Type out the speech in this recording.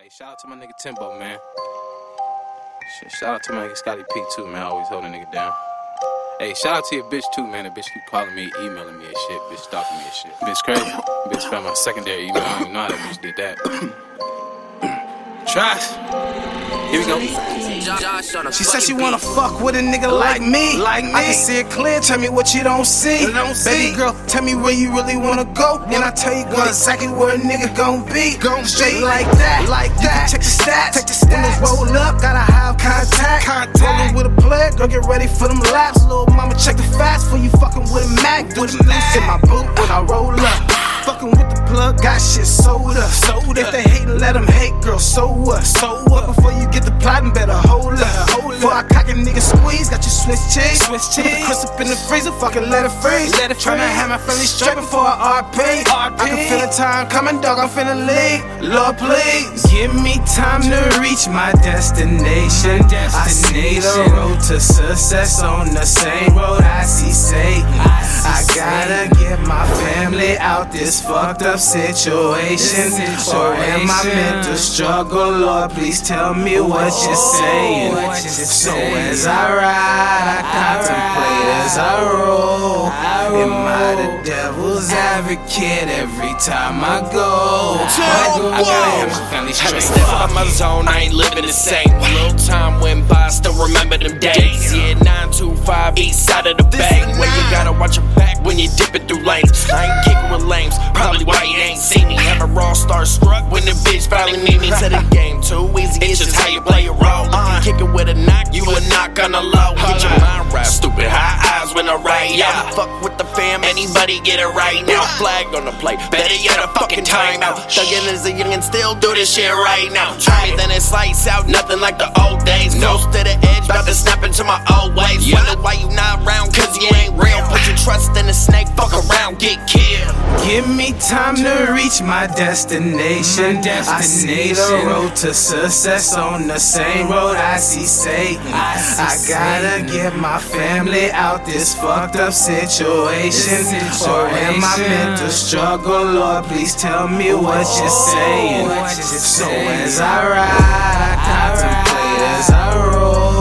Hey, shout out to my nigga Timbo, man. Shout out to my nigga Scotty P too, man. Always holding nigga down. Hey, shout out to your bitch too, man. The bitch keep calling me, emailing me and shit. Bitch stalking me and shit. Bitch crazy. bitch found my secondary email. I don't even know how that bitch did that. Trust. Here we go. She said she wanna fuck with a nigga like me. Like me. I can see it clear. Tell me what you don't see. Don't Baby see. girl, tell me where you really wanna go. And I tell you girl exactly where a nigga gon' be. Gon' Straight like that. Like that. check the stats. Check the stats. Windows roll up, gotta have contact. Contact. Rollin' with a plug, girl get ready for them laps. Little mama check the fast for you fucking with a Mac. With the loose in my boot when I roll up. Fucking with the plug, got shit sold up. Sold If up. they hatin', let them hate, girl. So what? So what? Before you get the plotting, better hold up. Hold Before I cock a nigga squeeze, got your Swiss cheese. Swiss Put the cheese. crisp in the freezer, fucking let it freeze. Let it Tryna have my family straight before I RP. RP. I can feel the time coming, dog. I'm finna leave. Lord, please give me time to reach my destination. I see the road to success on the same road I see Satan. I gotta get my family out this fucked up situation. This Or am I meant to struggle? Lord, please tell me what you're oh, saying. what you're So saying. as I ride, I contemplate as I roll. Am I the devil's advocate every time I go? I I gotta have my family Had to straight. step out my zone, I ain't living the same. Little time went by, still remember them days. Yeah, 925 east side of the bay. Where you gotta watch your back when you dipping through lanes. I ain't with lames, probably why you ain't seen me. Have a raw star struck when the bitch finally meet me. Said the game too easy, it's just how you play your role. You kick it with a knock, you a knock on the low. Get your uh-huh. mind right. Stupid high eyes when I ride out. Fuck with the fam, anybody get it right now. Uh-huh. Flag on the plate, better yet a fucking timeout. Thuggin' as a young and still do this shit right now. Try then it's lights out, nothing like the old days. Close to the edge, about to snap into my old ways. Wonder why you not around, cause you ain't real. Put your trust in a snake, fuck around, get killed. Give me time to reach my destination. My I see the road to success on the same road I see Satan. I see I gotta Satan. get my family out this fucked up situation. This Or am I meant to struggle? Lord, please tell me oh, what you're saying. what you're So saying. as I ride, I contemplate as I roll.